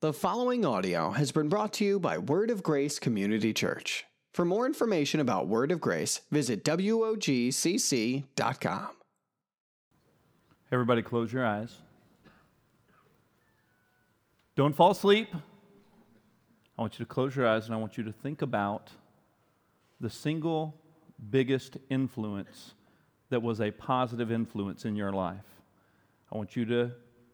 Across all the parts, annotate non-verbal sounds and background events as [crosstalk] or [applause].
The following audio has been brought to you by Word of Grace Community Church. For more information about Word of Grace, visit WOGCC.com. Everybody, close your eyes. Don't fall asleep. I want you to close your eyes and I want you to think about the single biggest influence that was a positive influence in your life. I want you to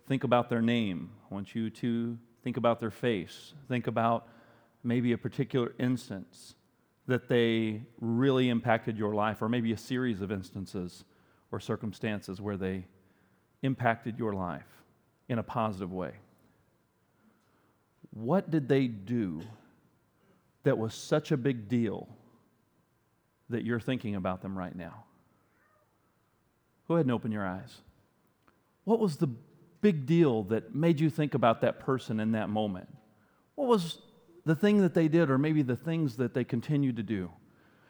think about their name. I want you to think about their face. Think about maybe a particular instance that they really impacted your life, or maybe a series of instances or circumstances where they impacted your life in a positive way. What did they do that was such a big deal that you're thinking about them right now? Go ahead and open your eyes. What was the big deal that made you think about that person in that moment? What was the thing that they did, or maybe the things that they continued to do?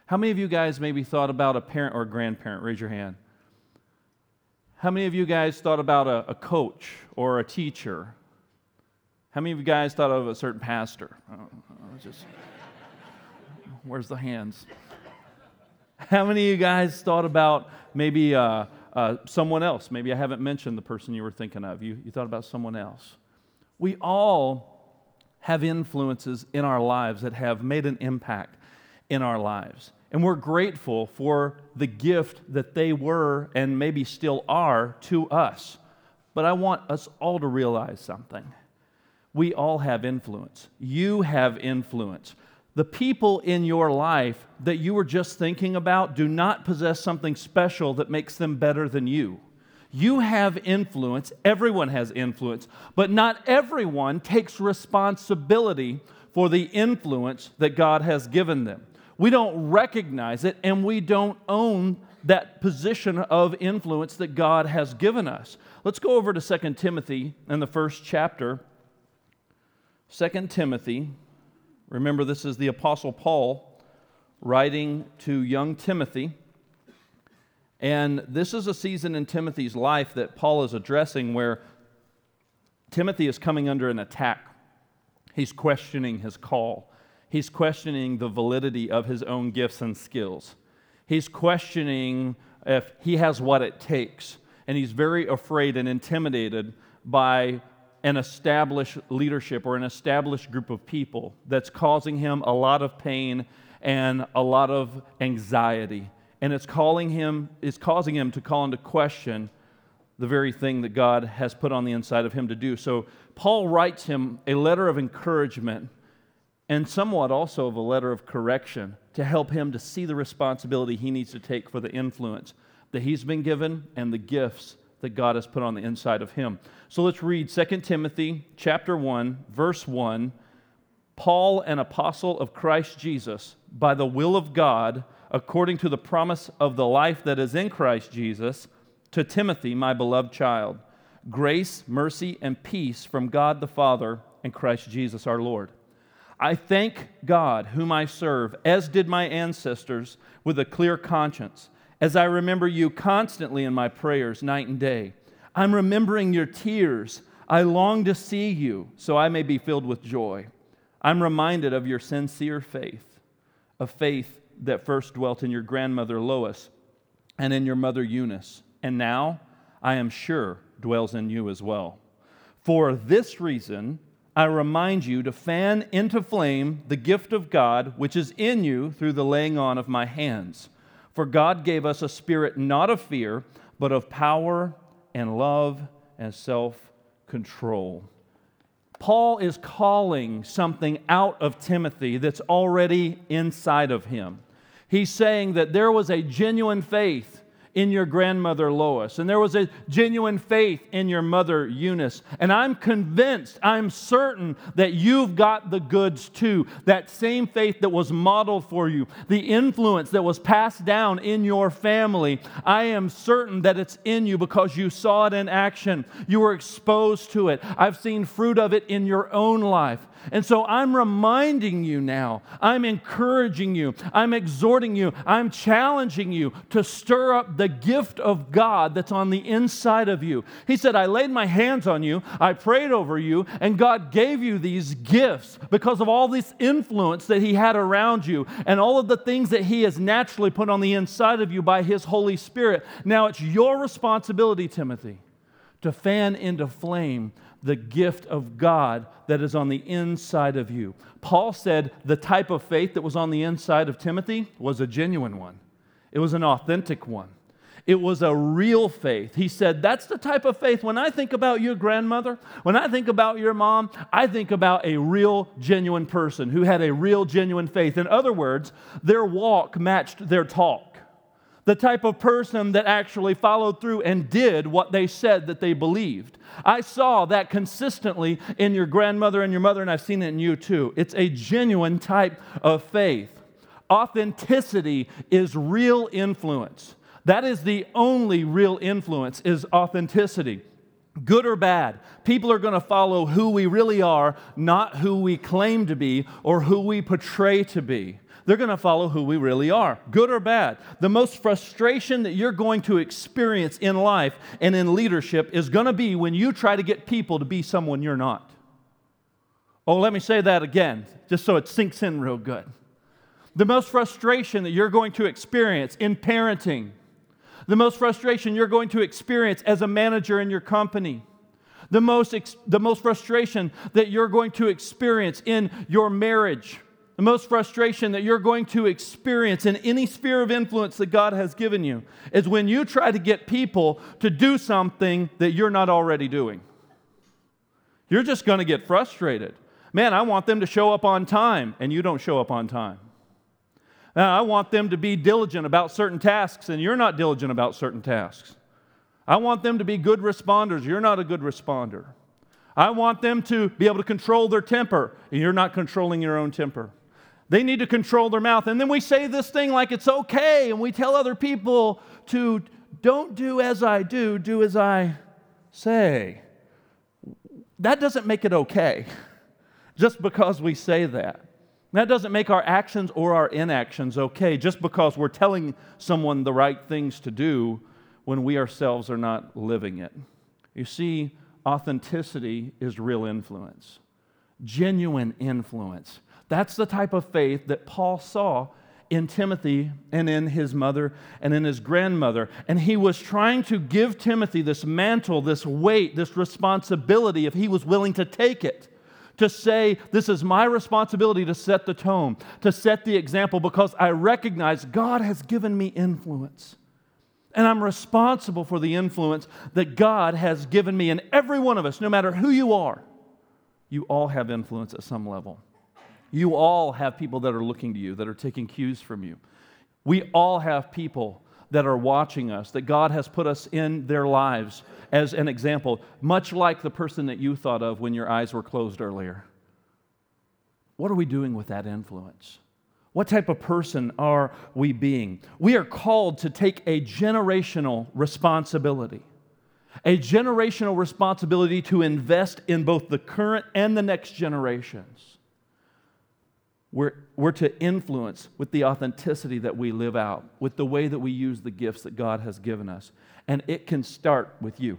How many of you guys maybe thought about a parent or a grandparent? Raise your hand. How many of you guys thought about a, a coach or a teacher? How many of you guys thought of a certain pastor? Oh, just, where's the hands? How many of you guys thought about maybe uh, uh, someone else. Maybe I haven't mentioned the person you were thinking of. You, you thought about someone else. We all have influences in our lives that have made an impact in our lives. And we're grateful for the gift that they were and maybe still are to us. But I want us all to realize something. We all have influence. You have influence the people in your life that you were just thinking about do not possess something special that makes them better than you. You have influence, everyone has influence, but not everyone takes responsibility for the influence that God has given them. We don't recognize it and we don't own that position of influence that God has given us. Let's go over to 2 Timothy in the first chapter. 2 Timothy Remember, this is the Apostle Paul writing to young Timothy. And this is a season in Timothy's life that Paul is addressing where Timothy is coming under an attack. He's questioning his call, he's questioning the validity of his own gifts and skills. He's questioning if he has what it takes. And he's very afraid and intimidated by an established leadership or an established group of people that's causing him a lot of pain and a lot of anxiety. And it's calling him, it's causing him to call into question the very thing that God has put on the inside of him to do. So Paul writes him a letter of encouragement and somewhat also of a letter of correction to help him to see the responsibility he needs to take for the influence that he's been given and the gifts that God has put on the inside of him. So let's read 2 Timothy chapter 1 verse 1. Paul, an apostle of Christ Jesus, by the will of God, according to the promise of the life that is in Christ Jesus, to Timothy, my beloved child, grace, mercy, and peace from God the Father and Christ Jesus our Lord. I thank God, whom I serve, as did my ancestors, with a clear conscience as I remember you constantly in my prayers, night and day. I'm remembering your tears. I long to see you so I may be filled with joy. I'm reminded of your sincere faith, a faith that first dwelt in your grandmother Lois and in your mother Eunice, and now I am sure dwells in you as well. For this reason, I remind you to fan into flame the gift of God which is in you through the laying on of my hands. For God gave us a spirit not of fear, but of power and love and self control. Paul is calling something out of Timothy that's already inside of him. He's saying that there was a genuine faith in your grandmother Lois, and there was a genuine faith in your mother Eunice. And I'm convinced, I'm certain that you've got the goods too. That same faith that was modeled for you, the influence that was passed down in your family, I am certain that it's in you because you saw it in action. You were exposed to it. I've seen fruit of it in your own life. And so I'm reminding you now, I'm encouraging you, I'm exhorting you, I'm challenging you to stir up the gift of God that's on the inside of you. He said, I laid my hands on you, I prayed over you, and God gave you these gifts because of all this influence that He had around you and all of the things that He has naturally put on the inside of you by His Holy Spirit. Now it's your responsibility, Timothy, to fan into flame the gift of God that is on the inside of you. Paul said the type of faith that was on the inside of Timothy was a genuine one, it was an authentic one. It was a real faith. He said, That's the type of faith. When I think about your grandmother, when I think about your mom, I think about a real, genuine person who had a real, genuine faith. In other words, their walk matched their talk. The type of person that actually followed through and did what they said that they believed. I saw that consistently in your grandmother and your mother, and I've seen it in you too. It's a genuine type of faith. Authenticity is real influence. That is the only real influence is authenticity. Good or bad, people are going to follow who we really are, not who we claim to be or who we portray to be. They're going to follow who we really are, good or bad. The most frustration that you're going to experience in life and in leadership is going to be when you try to get people to be someone you're not. Oh, let me say that again, just so it sinks in real good. The most frustration that you're going to experience in parenting, the most frustration you're going to experience as a manager in your company, the most, ex- the most frustration that you're going to experience in your marriage, the most frustration that you're going to experience in any sphere of influence that God has given you is when you try to get people to do something that you're not already doing. You're just going to get frustrated. Man, I want them to show up on time, and you don't show up on time. Now, I want them to be diligent about certain tasks, and you're not diligent about certain tasks. I want them to be good responders. You're not a good responder. I want them to be able to control their temper, and you're not controlling your own temper. They need to control their mouth. And then we say this thing like it's okay, and we tell other people to don't do as I do, do as I say. That doesn't make it okay, [laughs] just because we say that. That doesn't make our actions or our inactions okay, just because we're telling someone the right things to do when we ourselves are not living it. You see, authenticity is real influence, genuine influence. That's the type of faith that Paul saw in Timothy and in his mother and in his grandmother. And he was trying to give Timothy this mantle, this weight, this responsibility, if he was willing to take it. To say, This is my responsibility to set the tone, to set the example, because I recognize God has given me influence. And I'm responsible for the influence that God has given me. And every one of us, no matter who you are, you all have influence at some level. You all have people that are looking to you, that are taking cues from you. We all have people that are watching us, that God has put us in their lives as an example, much like the person that you thought of when your eyes were closed earlier. What are we doing with that influence? What type of person are we being? We are called to take a generational responsibility. A generational responsibility to invest in both the current and the next generations. We're, we're to influence with the authenticity that we live out, with the way that we use the gifts that God has given us. And it can start with you.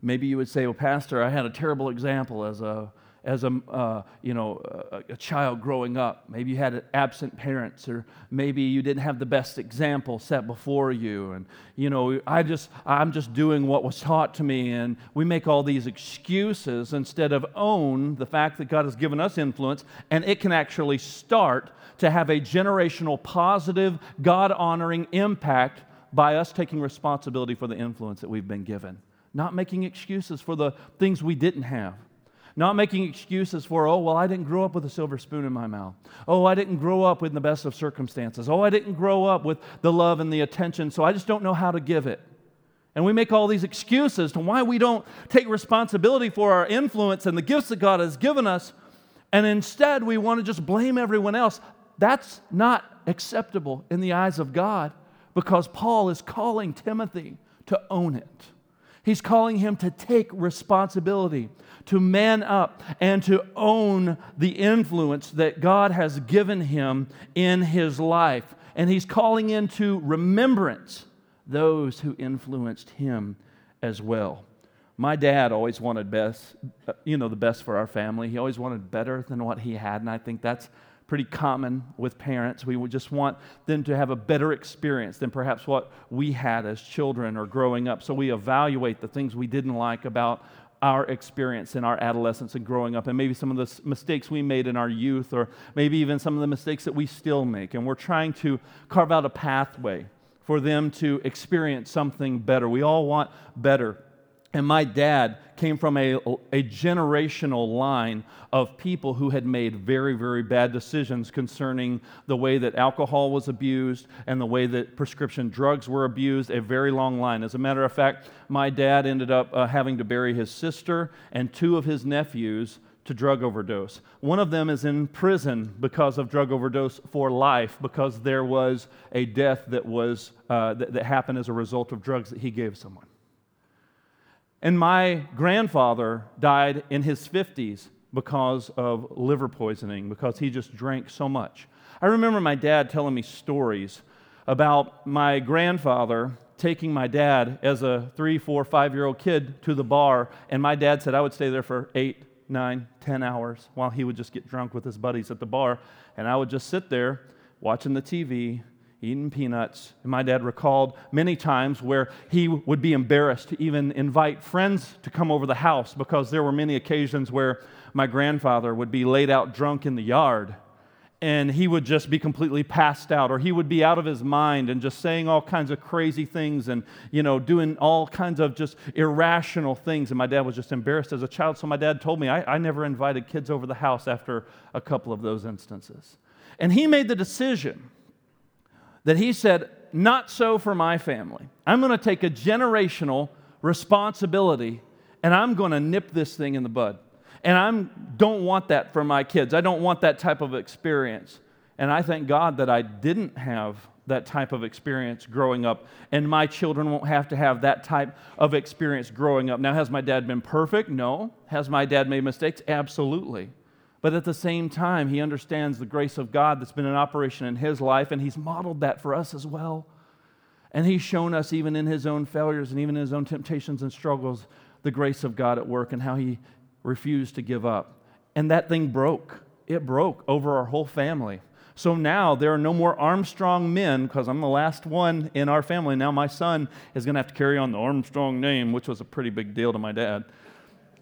Maybe you would say, Well, Pastor, I had a terrible example as a as a, uh, you know, a, a, child growing up. Maybe you had absent parents, or maybe you didn't have the best example set before you. And, you know, I just, I'm just doing what was taught to me. And we make all these excuses instead of own the fact that God has given us influence. And it can actually start to have a generational positive, God honoring impact by us taking responsibility for the influence that we've been given. Not making excuses for the things we didn't have not making excuses for, oh, well, I didn't grow up with a silver spoon in my mouth. Oh, I didn't grow up in the best of circumstances. Oh, I didn't grow up with the love and the attention, so I just don't know how to give it. And we make all these excuses to why we don't take responsibility for our influence and the gifts that God has given us. And instead, we want to just blame everyone else. That's not acceptable in the eyes of God because Paul is calling Timothy to own it. He's calling him to take responsibility, to man up, and to own the influence that God has given him in his life. And he's calling into remembrance those who influenced him as well. My dad always wanted best, uh, you know, the best for our family. He always wanted better than what he had, and I think that's pretty common with parents. We would just want them to have a better experience than perhaps what we had as children or growing up. So we evaluate the things we didn't like about our experience in our adolescence and growing up, and maybe some of the mistakes we made in our youth, or maybe even some of the mistakes that we still make. And we're trying to carve out a pathway for them to experience something better. We all want better. And my dad came from a, a generational line of people who had made very, very bad decisions concerning the way that alcohol was abused and the way that prescription drugs were abused, a very long line. As a matter of fact, my dad ended up uh, having to bury his sister and two of his nephews to drug overdose. One of them is in prison because of drug overdose for life because there was a death that was uh, that, that happened as a result of drugs that he gave someone. And my grandfather died in his 50s because of liver poisoning, because he just drank so much. I remember my dad telling me stories about my grandfather taking my dad as a three, four, five year old kid to the bar, and my dad said I would stay there for eight, nine, ten hours while he would just get drunk with his buddies at the bar, and I would just sit there watching the TV eating peanuts. And my dad recalled many times where he would be embarrassed to even invite friends to come over the house because there were many occasions where my grandfather would be laid out drunk in the yard and he would just be completely passed out or he would be out of his mind and just saying all kinds of crazy things and you know doing all kinds of just irrational things. And my dad was just embarrassed as a child. So my dad told me I, I never invited kids over the house after a couple of those instances. And he made the decision that he said, Not so for my family. I'm going to take a generational responsibility and I'm going to nip this thing in the bud. And I don't want that for my kids. I don't want that type of experience. And I thank God that I didn't have that type of experience growing up, and my children won't have to have that type of experience growing up. Now, has my dad been perfect? No. Has my dad made mistakes? Absolutely. But at the same time, he understands the grace of God that's been in operation in his life, and he's modeled that for us as well. And he's shown us, even in his own failures and even in his own temptations and struggles, the grace of God at work and how he refused to give up. And that thing broke. It broke over our whole family. So now there are no more Armstrong men because I'm the last one in our family. Now my son is going to have to carry on the Armstrong name, which was a pretty big deal to my dad.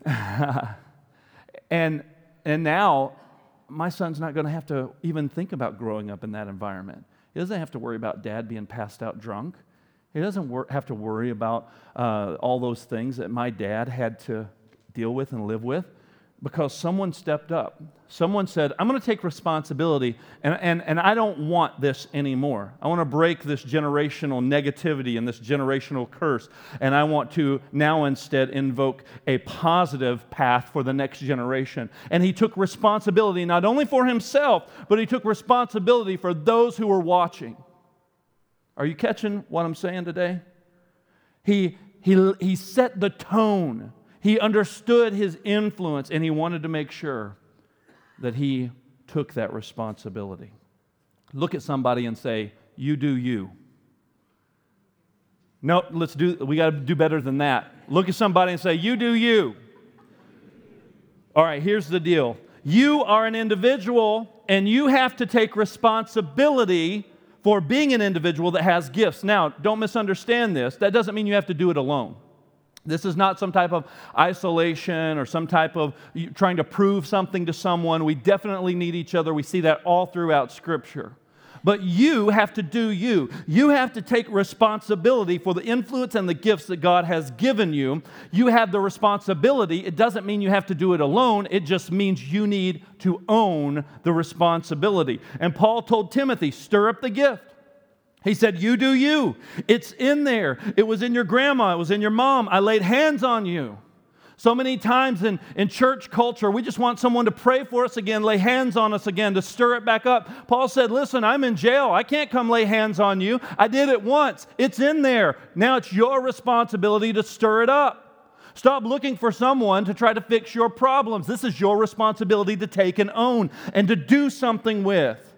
[laughs] and and now my son's not going to have to even think about growing up in that environment. He doesn't have to worry about dad being passed out drunk. He doesn't wor- have to worry about uh, all those things that my dad had to deal with and live with because someone stepped up. Someone said, I'm going to take responsibility, and, and, and I don't want this anymore. I want to break this generational negativity and this generational curse, and I want to now instead invoke a positive path for the next generation. And he took responsibility not only for himself, but he took responsibility for those who were watching. Are you catching what I'm saying today? He, he, he set the tone he understood his influence and he wanted to make sure that he took that responsibility. Look at somebody and say, You do you. No, let's do, we got to do better than that. Look at somebody and say, You do you. All right, here's the deal you are an individual and you have to take responsibility for being an individual that has gifts. Now, don't misunderstand this. That doesn't mean you have to do it alone. This is not some type of isolation or some type of trying to prove something to someone. We definitely need each other. We see that all throughout Scripture. But you have to do you. You have to take responsibility for the influence and the gifts that God has given you. You have the responsibility. It doesn't mean you have to do it alone, it just means you need to own the responsibility. And Paul told Timothy, stir up the gift. He said, You do you. It's in there. It was in your grandma. It was in your mom. I laid hands on you. So many times in, in church culture, we just want someone to pray for us again, lay hands on us again, to stir it back up. Paul said, Listen, I'm in jail. I can't come lay hands on you. I did it once, it's in there. Now it's your responsibility to stir it up. Stop looking for someone to try to fix your problems. This is your responsibility to take and own and to do something with.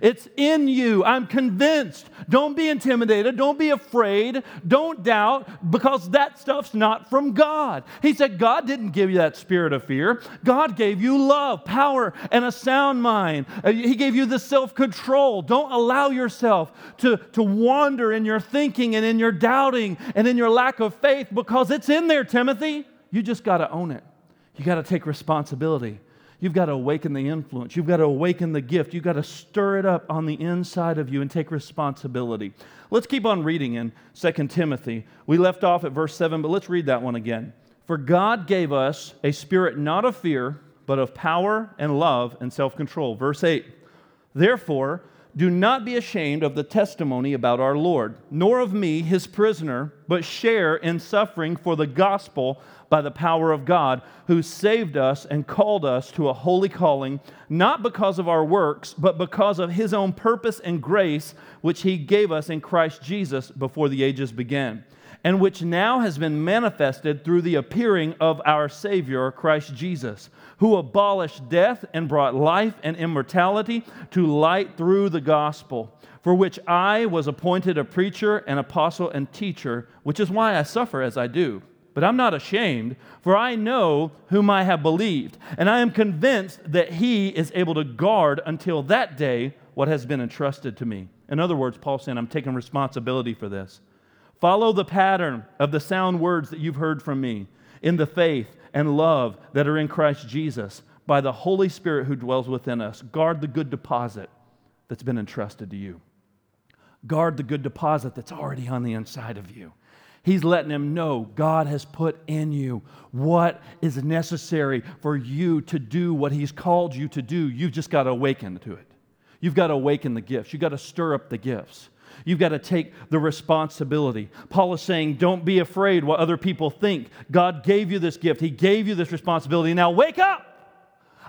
It's in you. I'm convinced. Don't be intimidated. Don't be afraid. Don't doubt because that stuff's not from God. He said God didn't give you that spirit of fear. God gave you love, power, and a sound mind. Uh, he gave you the self control. Don't allow yourself to, to wander in your thinking and in your doubting and in your lack of faith because it's in there, Timothy. You just got to own it. You got to take responsibility. You've got to awaken the influence. You've got to awaken the gift. You've got to stir it up on the inside of you and take responsibility. Let's keep on reading in 2 Timothy. We left off at verse 7, but let's read that one again. For God gave us a spirit not of fear, but of power and love and self control. Verse 8. Therefore, do not be ashamed of the testimony about our Lord, nor of me, his prisoner, but share in suffering for the gospel by the power of God, who saved us and called us to a holy calling, not because of our works, but because of his own purpose and grace, which he gave us in Christ Jesus before the ages began, and which now has been manifested through the appearing of our Savior, Christ Jesus, who abolished death and brought life and immortality to light through the gospel for which I was appointed a preacher, an apostle, and teacher, which is why I suffer as I do. But I'm not ashamed, for I know whom I have believed, and I am convinced that he is able to guard until that day what has been entrusted to me. In other words, Paul saying, I'm taking responsibility for this. Follow the pattern of the sound words that you've heard from me in the faith and love that are in Christ Jesus by the Holy Spirit who dwells within us. Guard the good deposit that's been entrusted to you. Guard the good deposit that's already on the inside of you. He's letting him know God has put in you what is necessary for you to do what He's called you to do. You've just got to awaken to it. You've got to awaken the gifts. You've got to stir up the gifts. You've got to take the responsibility. Paul is saying, don't be afraid what other people think. God gave you this gift, He gave you this responsibility. Now wake up.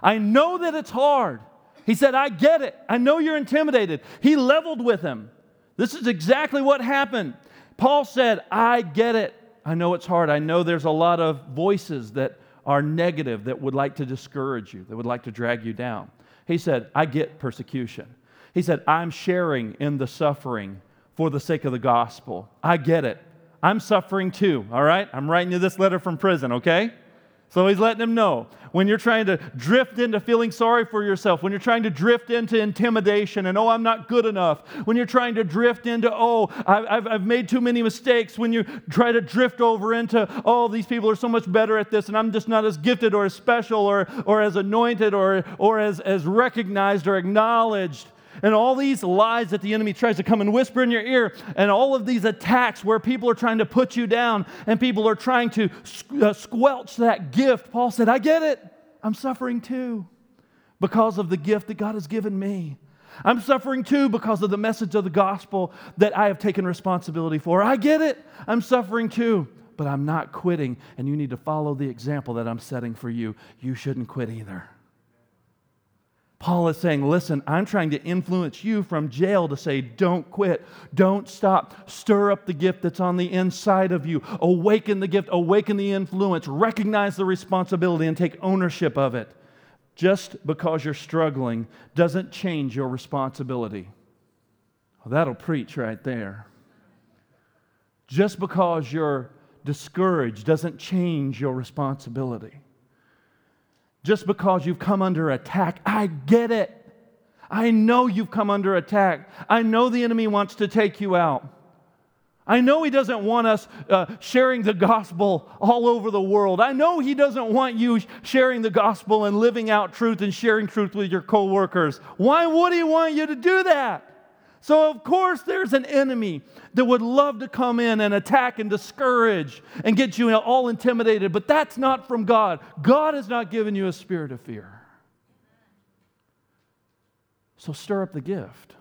I know that it's hard. He said, I get it. I know you're intimidated. He leveled with him. This is exactly what happened. Paul said, I get it. I know it's hard. I know there's a lot of voices that are negative that would like to discourage you, that would like to drag you down. He said, I get persecution. He said, I'm sharing in the suffering for the sake of the gospel. I get it. I'm suffering too, all right? I'm writing you this letter from prison, okay? So he's letting them know. When you're trying to drift into feeling sorry for yourself, when you're trying to drift into intimidation and, oh, I'm not good enough, when you're trying to drift into, oh, I've, I've made too many mistakes, when you try to drift over into, oh, these people are so much better at this and I'm just not as gifted or as special or, or as anointed or, or as, as recognized or acknowledged and all these lies that the enemy tries to come and whisper in your ear, and all of these attacks where people are trying to put you down and people are trying to uh, squelch that gift. Paul said, I get it. I'm suffering too because of the gift that God has given me. I'm suffering too because of the message of the gospel that I have taken responsibility for. I get it. I'm suffering too, but I'm not quitting, and you need to follow the example that I'm setting for you. You shouldn't quit either. Paul is saying, Listen, I'm trying to influence you from jail to say, Don't quit. Don't stop. Stir up the gift that's on the inside of you. Awaken the gift, awaken the influence, recognize the responsibility, and take ownership of it. Just because you're struggling doesn't change your responsibility. Well, that'll preach right there. Just because you're discouraged doesn't change your responsibility just because you've come under attack. I get it. I know you've come under attack. I know the enemy wants to take you out. I know he doesn't want us uh, sharing the gospel all over the world. I know he doesn't want you sharing the gospel and living out truth and sharing truth with your coworkers. Why would he want you to do that? So, of course, there's an enemy that would love to come in and attack and discourage and get you all intimidated, but that's not from God. God has not given you a spirit of fear. So, stir up the gift.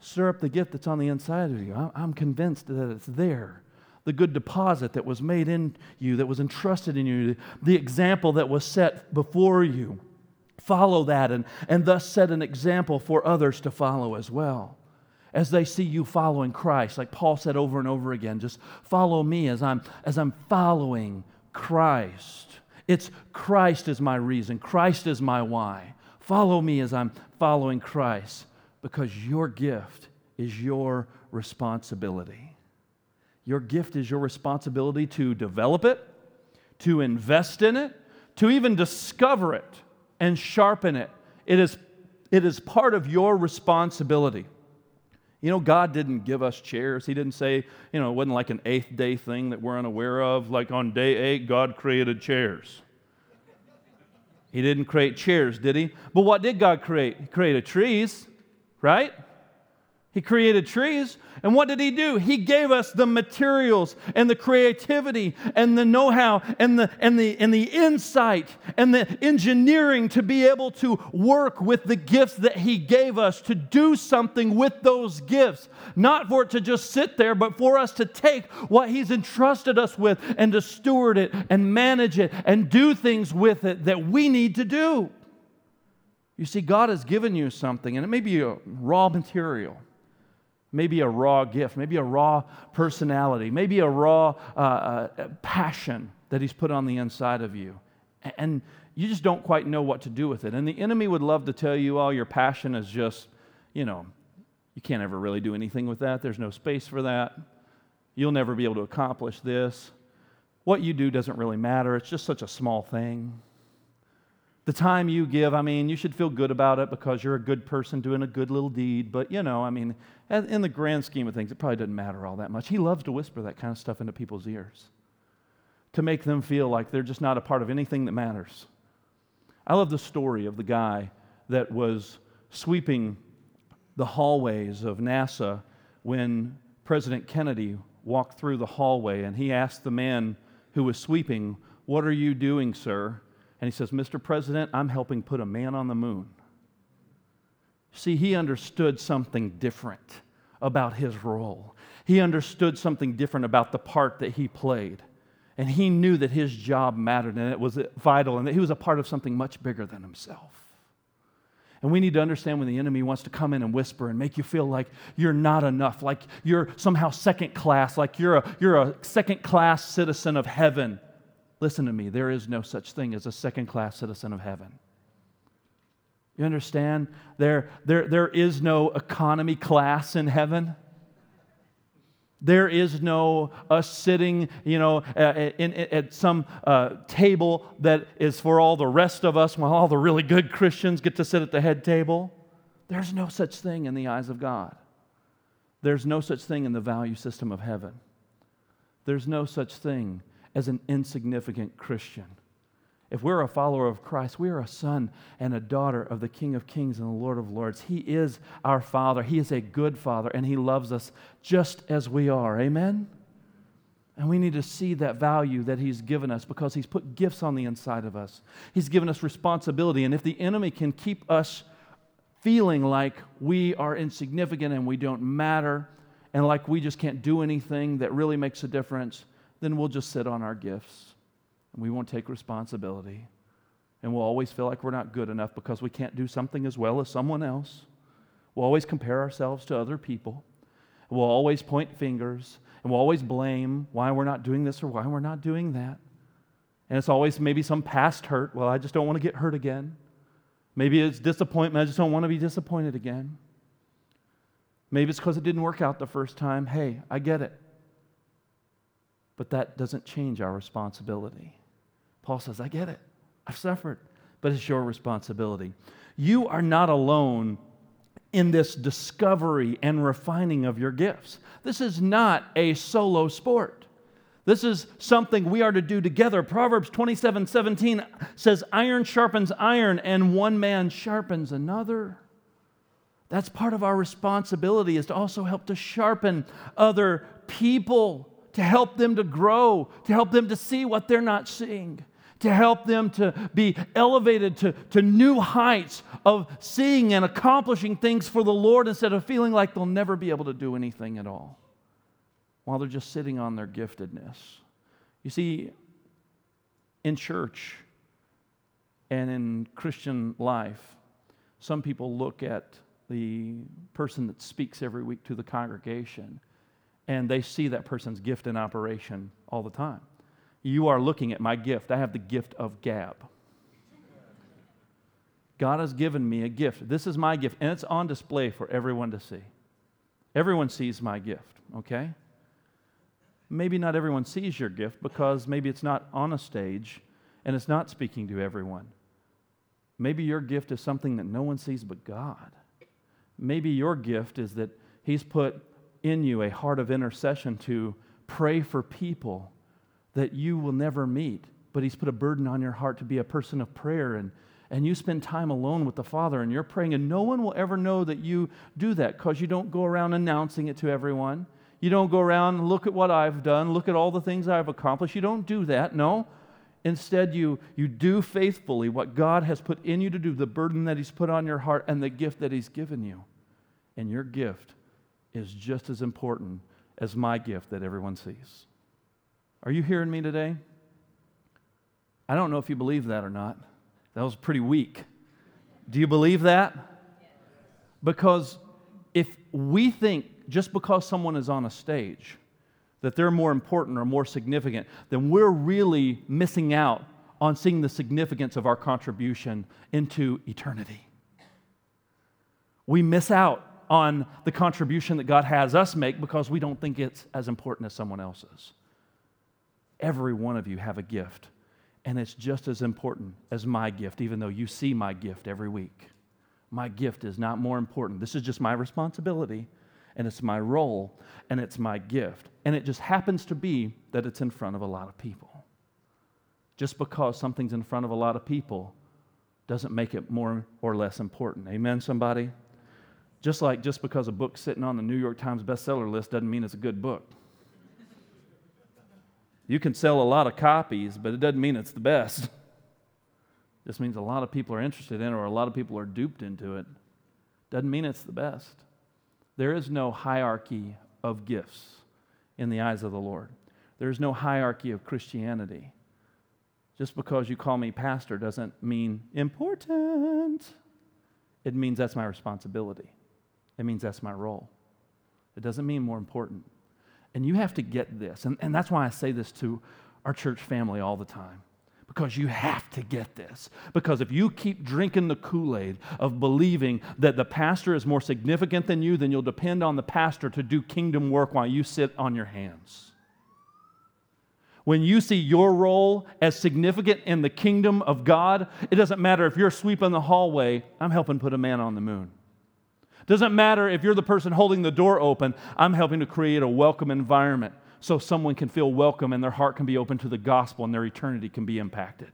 Stir up the gift that's on the inside of you. I'm convinced that it's there. the good deposit that was made in you, that was entrusted in you, the example that was set before you. Follow that and, and thus set an example for others to follow as well. As they see you following Christ, like Paul said over and over again, just follow me as I'm, as I'm following Christ. It's Christ is my reason, Christ is my why. Follow me as I'm following Christ because your gift is your responsibility. Your gift is your responsibility to develop it, to invest in it, to even discover it and sharpen it. It is, it is part of your responsibility. You know, God didn't give us chairs. He didn't say, you know, it wasn't like an eighth day thing that we're unaware of. Like on day eight, God created chairs. He didn't create chairs, did he? But what did God create? He created trees, right? He created trees. And what did he do? He gave us the materials and the creativity and the know how and the, and, the, and the insight and the engineering to be able to work with the gifts that he gave us, to do something with those gifts. Not for it to just sit there, but for us to take what he's entrusted us with and to steward it and manage it and do things with it that we need to do. You see, God has given you something, and it may be a raw material maybe a raw gift, maybe a raw personality, maybe a raw uh, uh, passion that He's put on the inside of you. And you just don't quite know what to do with it. And the enemy would love to tell you, oh, your passion is just, you know, you can't ever really do anything with that. There's no space for that. You'll never be able to accomplish this. What you do doesn't really matter. It's just such a small thing. The time you give, I mean, you should feel good about it because you're a good person doing a good little deed. But, you know, I mean, in the grand scheme of things, it probably doesn't matter all that much. He loves to whisper that kind of stuff into people's ears to make them feel like they're just not a part of anything that matters. I love the story of the guy that was sweeping the hallways of NASA when President Kennedy walked through the hallway and he asked the man who was sweeping, What are you doing, sir? And he says, Mr. President, I'm helping put a man on the moon. See, he understood something different about his role. He understood something different about the part that he played. And he knew that his job mattered and it was vital and that he was a part of something much bigger than himself. And we need to understand when the enemy wants to come in and whisper and make you feel like you're not enough, like you're somehow second class, like you're a, you're a second class citizen of heaven. Listen to me, there is no such thing as a second class citizen of heaven. You understand? There, there, there is no economy class in heaven. There is no us sitting, you know, in, in, at some uh, table that is for all the rest of us while all the really good Christians get to sit at the head table. There's no such thing in the eyes of God. There's no such thing in the value system of heaven. There's no such thing as an insignificant Christian. If we're a follower of Christ, we are a son and a daughter of the King of Kings and the Lord of Lords. He is our Father. He is a good Father, and He loves us just as we are. Amen? And we need to see that value that He's given us because He's put gifts on the inside of us. He's given us responsibility. And if the enemy can keep us feeling like we are insignificant and we don't matter and like we just can't do anything that really makes a difference, then we'll just sit on our gifts and we won't take responsibility. And we'll always feel like we're not good enough because we can't do something as well as someone else. We'll always compare ourselves to other people. We'll always point fingers and we'll always blame why we're not doing this or why we're not doing that. And it's always maybe some past hurt. Well, I just don't want to get hurt again. Maybe it's disappointment. I just don't want to be disappointed again. Maybe it's because it didn't work out the first time. Hey, I get it. But that doesn't change our responsibility. Paul says, I get it. I've suffered, but it's your responsibility. You are not alone in this discovery and refining of your gifts. This is not a solo sport. This is something we are to do together. Proverbs 27 17 says, Iron sharpens iron, and one man sharpens another. That's part of our responsibility, is to also help to sharpen other people to help them to grow, to help them to see what they're not seeing, to help them to be elevated to, to new heights of seeing and accomplishing things for the Lord instead of feeling like they'll never be able to do anything at all. while they're just sitting on their giftedness. You see, in church and in Christian life, some people look at the person that speaks every week to the congregation and they see that person's gift in operation all the time. You are looking at my gift. I have the gift of gab. God has given me a gift. This is my gift, and it's on display for everyone to see. Everyone sees my gift, okay? Maybe not everyone sees your gift because maybe it's not on a stage and it's not speaking to everyone. Maybe your gift is something that no one sees but God. Maybe your gift is that He's put in you a heart of intercession to pray for people that you will never meet, but He's put a burden on your heart to be a person of prayer and and you spend time alone with the Father and you're praying, and no one will ever know that you do that because you don't go around announcing it to everyone. You don't go around, look at what I've done, look at all the things I've accomplished. You don't do that, no. Instead, you, you do faithfully what God has put in you to do, the burden that He's put on your heart, and the gift that He's given you. And your gift is just as important as my gift that everyone sees. Are you hearing me today? I don't know if you believe that or not. That was pretty weak. Do you believe that? Because if we think just because someone is on a stage that they're more important or more significant, then we're really missing out on seeing the significance of our contribution into eternity. We miss out on the contribution that God has us make because we don't think it's as important as someone else's. Every one of you have a gift and it's just as important as my gift, even though you see my gift every week. My gift is not more important. This is just my responsibility, and it's my role, and it's my gift. And it just happens to be that it's in front of a lot of people. Just because something's in front of a lot of people doesn't make it more or less important. Amen, somebody? Just like just because a book's sitting on the New York Times bestseller list doesn't mean it's a good book. You can sell a lot of copies, but it doesn't mean it's the best. [laughs] Just means a lot of people are interested in it or a lot of people are duped into it. Doesn't mean it's the best. There is no hierarchy of gifts in the eyes of the Lord. There's no hierarchy of Christianity. Just because you call me pastor doesn't mean important. It means that's my responsibility. It means that's my role. It doesn't mean more important. And you have to get this. And, and that's why I say this to our church family all the time. Because you have to get this. Because if you keep drinking the Kool Aid of believing that the pastor is more significant than you, then you'll depend on the pastor to do kingdom work while you sit on your hands. When you see your role as significant in the kingdom of God, it doesn't matter if you're sweeping the hallway, I'm helping put a man on the moon. Doesn't matter if you're the person holding the door open, I'm helping to create a welcome environment so someone can feel welcome and their heart can be open to the gospel and their eternity can be impacted.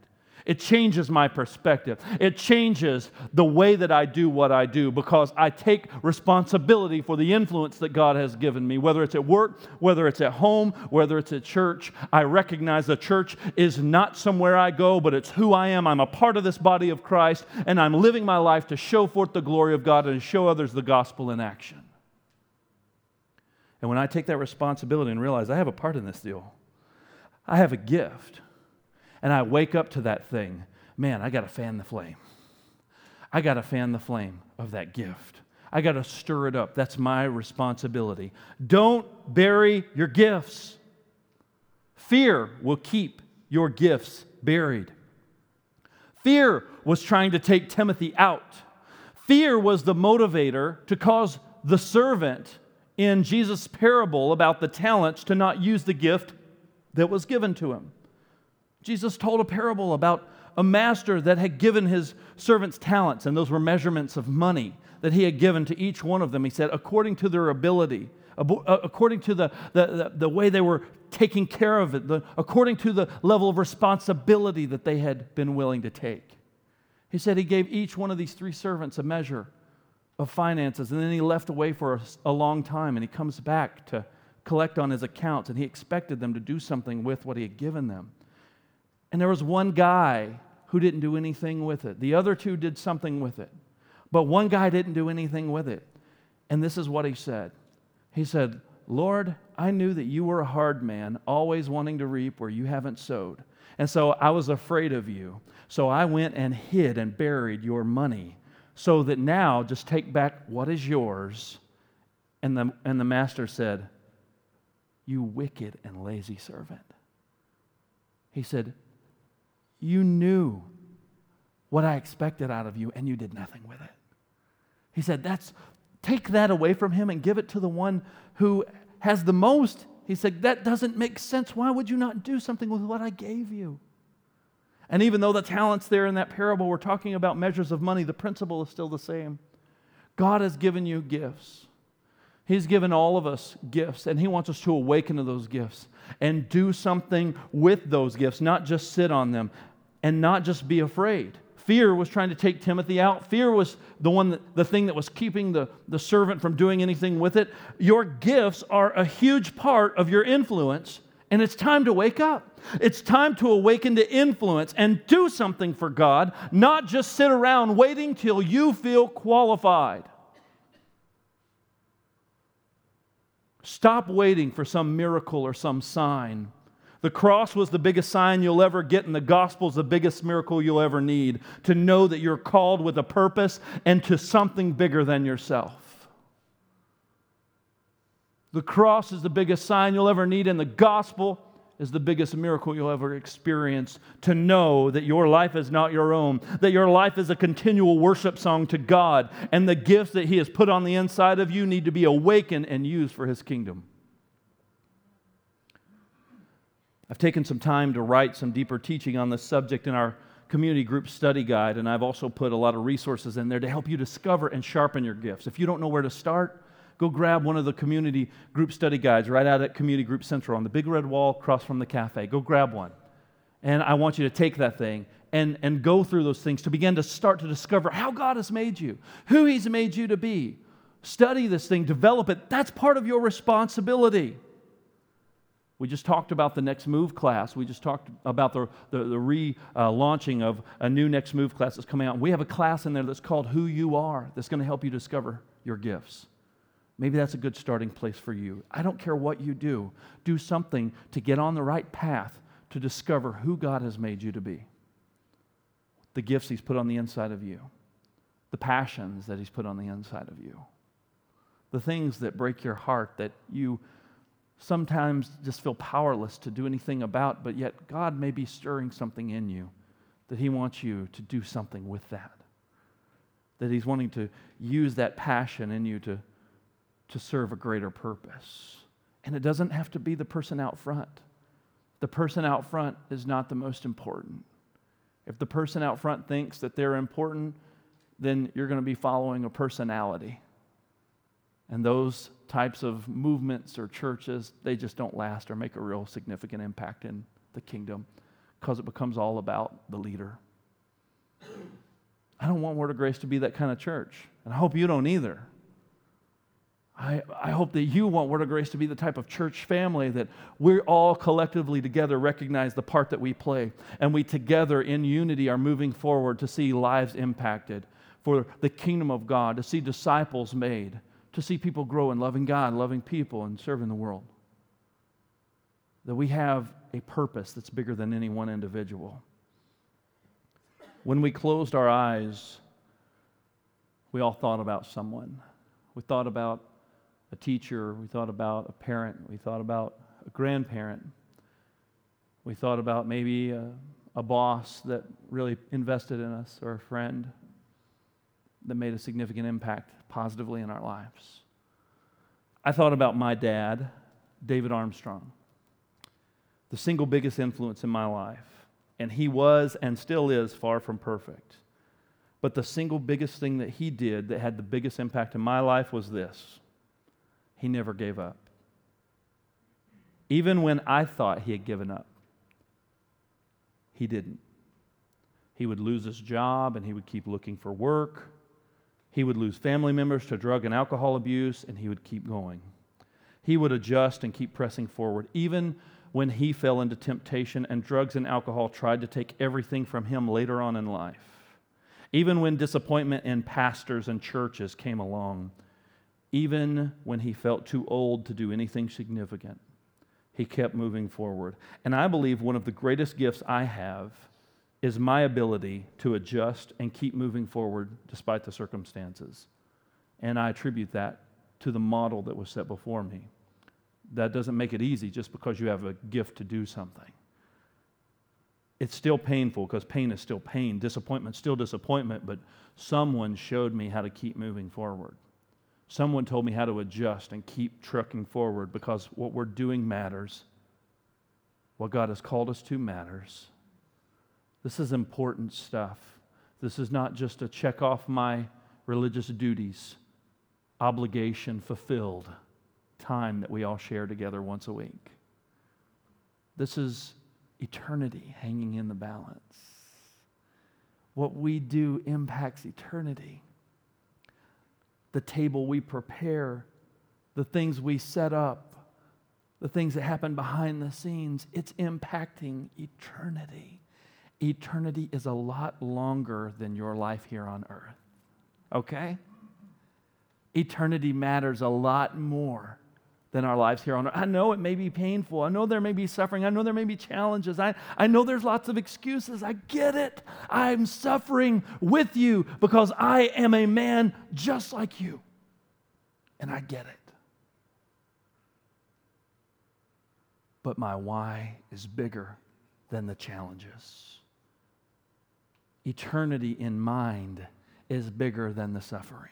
It changes my perspective. It changes the way that I do what I do because I take responsibility for the influence that God has given me, whether it's at work, whether it's at home, whether it's at church. I recognize the church is not somewhere I go, but it's who I am. I'm a part of this body of Christ, and I'm living my life to show forth the glory of God and show others the gospel in action. And when I take that responsibility and realize I have a part in this deal, I have a gift and I wake up to that thing, man, I got to fan the flame. I got to fan the flame of that gift. I got to stir it up. That's my responsibility. Don't bury your gifts. Fear will keep your gifts buried. Fear was trying to take Timothy out. Fear was the motivator to cause the servant in Jesus' parable about the talents to not use the gift that was given to him. Jesus told a parable about a master that had given his servants talents, and those were measurements of money that he had given to each one of them. He said, according to their ability, uh, according to the, the, the, way they were taking care of it, the, according to the level of responsibility that they had been willing to take. He said he gave each one of these three servants a measure of finances, and then he left away for a, a long time, and he comes back to collect on his accounts, and he expected them to do something with what he had given them. And there was one guy who didn't do anything with it. The other two did something with it. But one guy didn't do anything with it. And this is what he said He said, Lord, I knew that you were a hard man, always wanting to reap where you haven't sowed. And so I was afraid of you. So I went and hid and buried your money, so that now just take back what is yours. And the, and the master said, You wicked and lazy servant. He said, You knew what I expected out of you, and you did nothing with it. He said, That's take that away from him and give it to the one who has the most. He said, That doesn't make sense. Why would you not do something with what I gave you? And even though the talents there in that parable, we're talking about measures of money, the principle is still the same. God has given you gifts. He's given all of us gifts, and He wants us to awaken to those gifts and do something with those gifts, not just sit on them and not just be afraid. Fear was trying to take Timothy out. Fear was the one that, the thing that was keeping the, the servant from doing anything with it. Your gifts are a huge part of your influence, and it's time to wake up. It's time to awaken to influence and do something for God, not just sit around waiting till you feel qualified. Stop waiting for some miracle or some sign. The cross was the biggest sign you'll ever get, and the gospel is the biggest miracle you'll ever need to know that you're called with a purpose and to something bigger than yourself. The cross is the biggest sign you'll ever need, and the gospel is the biggest miracle you'll ever experience to know that your life is not your own, that your life is a continual worship song to God, and the gifts that He has put on the inside of you need to be awakened and used for His kingdom. I've taken some time to write some deeper teaching on this subject in our community group study guide, and I've also put a lot of resources in there to help you discover and sharpen your gifts. If you don't know where to start, go grab one of the community group study guides right out at Community Group Central on the big red wall across from the cafe. Go grab one. And I want you to take that thing and, and go through those things to begin to start to discover how God has made you, who He's made you to be. Study this thing, develop it. That's part of your responsibility. We just talked about the Next Move class. We just talked about the, the, the relaunching uh, of a new Next Move class that's coming out. We have a class in there that's called Who You Are that's going to help you discover your gifts. Maybe that's a good starting place for you. I don't care what you do, do something to get on the right path to discover who God has made you to be, the gifts He's put on the inside of you, the passions that He's put on the inside of you, the things that break your heart that you sometimes just feel powerless to do anything about, but yet God may be stirring something in you that He wants you to do something with that. That He's wanting to use that passion in you to, to serve a greater purpose. And it doesn't have to be the person out front. The person out front is not the most important. If the person out front thinks that they're important, then you're going to be following a personality. And those types of movements or churches, they just don't last or make a real significant impact in the kingdom because it becomes all about the leader. I don't want Word of Grace to be that kind of church, and I hope you don't either. I, I hope that you want Word of Grace to be the type of church family that we're all collectively together recognize the part that we play, and we together in unity are moving forward to see lives impacted for the kingdom of God, to see disciples made to see people grow in loving God, loving people, and serving the world. That we have a purpose that's bigger than any one individual. When we closed our eyes, we all thought about someone. We thought about a teacher, we thought about a parent, we thought about a grandparent, we thought about maybe a, a boss that really invested in us or a friend that made a significant impact positively in our lives. I thought about my dad, David Armstrong, the single biggest influence in my life. And he was and still is far from perfect. But the single biggest thing that he did that had the biggest impact in my life was this he never gave up. Even when I thought he had given up, he didn't. He would lose his job and he would keep looking for work. He would lose family members to drug and alcohol abuse, and he would keep going. He would adjust and keep pressing forward, even when he fell into temptation and drugs and alcohol tried to take everything from him later on in life. Even when disappointment in pastors and churches came along, Even when he felt too old to do anything significant, he kept moving forward. And I believe one of the greatest gifts I have is my ability to adjust and keep moving forward despite the circumstances. And I attribute that to the model that was set before me. That doesn't make it easy just because you have a gift to do something. It's still painful because pain is still pain, disappointment still disappointment, but someone showed me how to keep moving forward. Someone told me how to adjust and keep trucking forward because what we're doing matters. What God has called us to matters. This is important stuff. This is not just a check off my religious duties, obligation fulfilled, time that we all share together once a week. This is eternity hanging in the balance. What we do impacts eternity. The table we prepare, the things we set up, the things that happen behind the scenes, it's impacting eternity eternity is a lot longer than your life here on earth. Okay? Eternity matters a lot more than our lives here on earth. I know it may be painful. I know there may be suffering. I know there may be challenges. I, I know there's lots of excuses. I get it. I'm suffering with you because I am a man just like you. And I get it. But my why is bigger than the challenges eternity in mind is bigger than the suffering.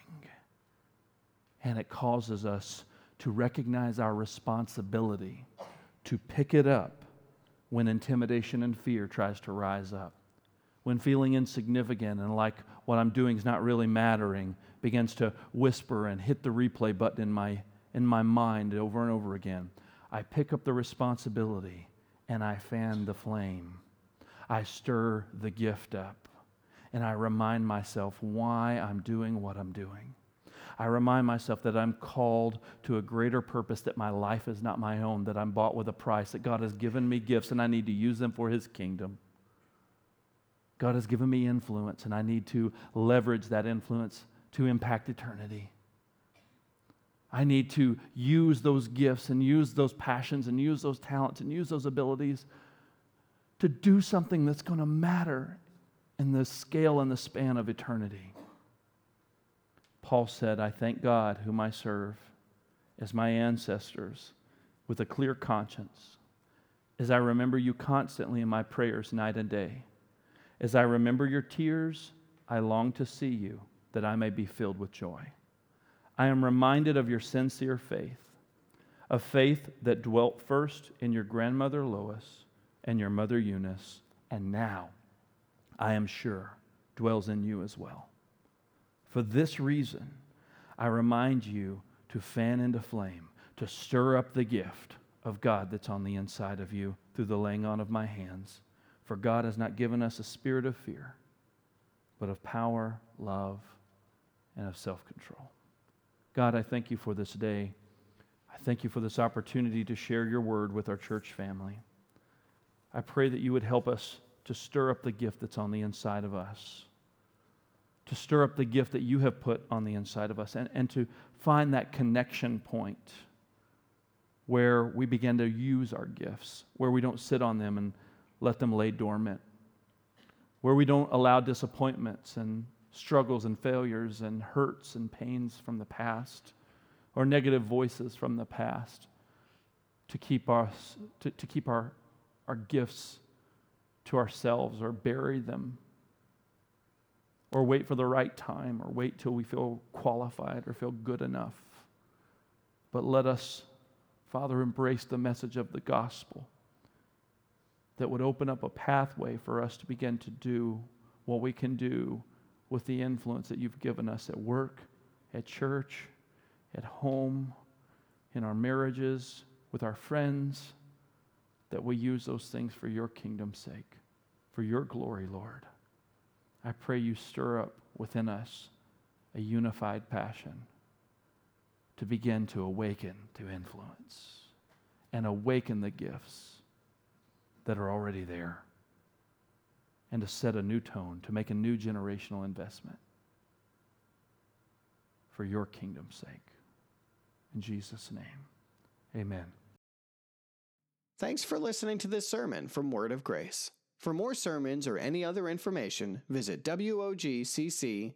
And it causes us to recognize our responsibility to pick it up when intimidation and fear tries to rise up. When feeling insignificant and like what I'm doing is not really mattering begins to whisper and hit the replay button in my, in my mind over and over again. I pick up the responsibility and I fan the flame. I stir the gift up and I remind myself why I'm doing what I'm doing. I remind myself that I'm called to a greater purpose, that my life is not my own, that I'm bought with a price, that God has given me gifts and I need to use them for His kingdom. God has given me influence and I need to leverage that influence to impact eternity. I need to use those gifts and use those passions and use those talents and use those abilities to do something that's going to matter in the scale and the span of eternity. Paul said, I thank God, whom I serve, as my ancestors, with a clear conscience, as I remember you constantly in my prayers night and day. As I remember your tears, I long to see you, that I may be filled with joy. I am reminded of your sincere faith, a faith that dwelt first in your grandmother Lois and your mother Eunice, and now I am sure, dwells in you as well. For this reason, I remind you to fan into flame, to stir up the gift of God that's on the inside of you through the laying on of my hands. For God has not given us a spirit of fear, but of power, love, and of self control. God, I thank you for this day. I thank you for this opportunity to share your word with our church family. I pray that you would help us to stir up the gift that's on the inside of us, to stir up the gift that you have put on the inside of us, and, and to find that connection point where we begin to use our gifts, where we don't sit on them and let them lay dormant, where we don't allow disappointments and struggles and failures and hurts and pains from the past or negative voices from the past to keep us to, to keep our, our gifts to ourselves or bury them or wait for the right time or wait till we feel qualified or feel good enough. But let us, Father, embrace the message of the gospel that would open up a pathway for us to begin to do what we can do with the influence that you've given us at work, at church, at home, in our marriages, with our friends, that we use those things for your kingdom's sake for your glory, Lord. I pray you stir up within us a unified passion to begin to awaken to influence and awaken the gifts that are already there and to set a new tone, to make a new generational investment for your kingdom's sake. In Jesus' name, amen. Thanks for listening to this sermon from Word of Grace. For more sermons or any other information, visit WOGCC.com.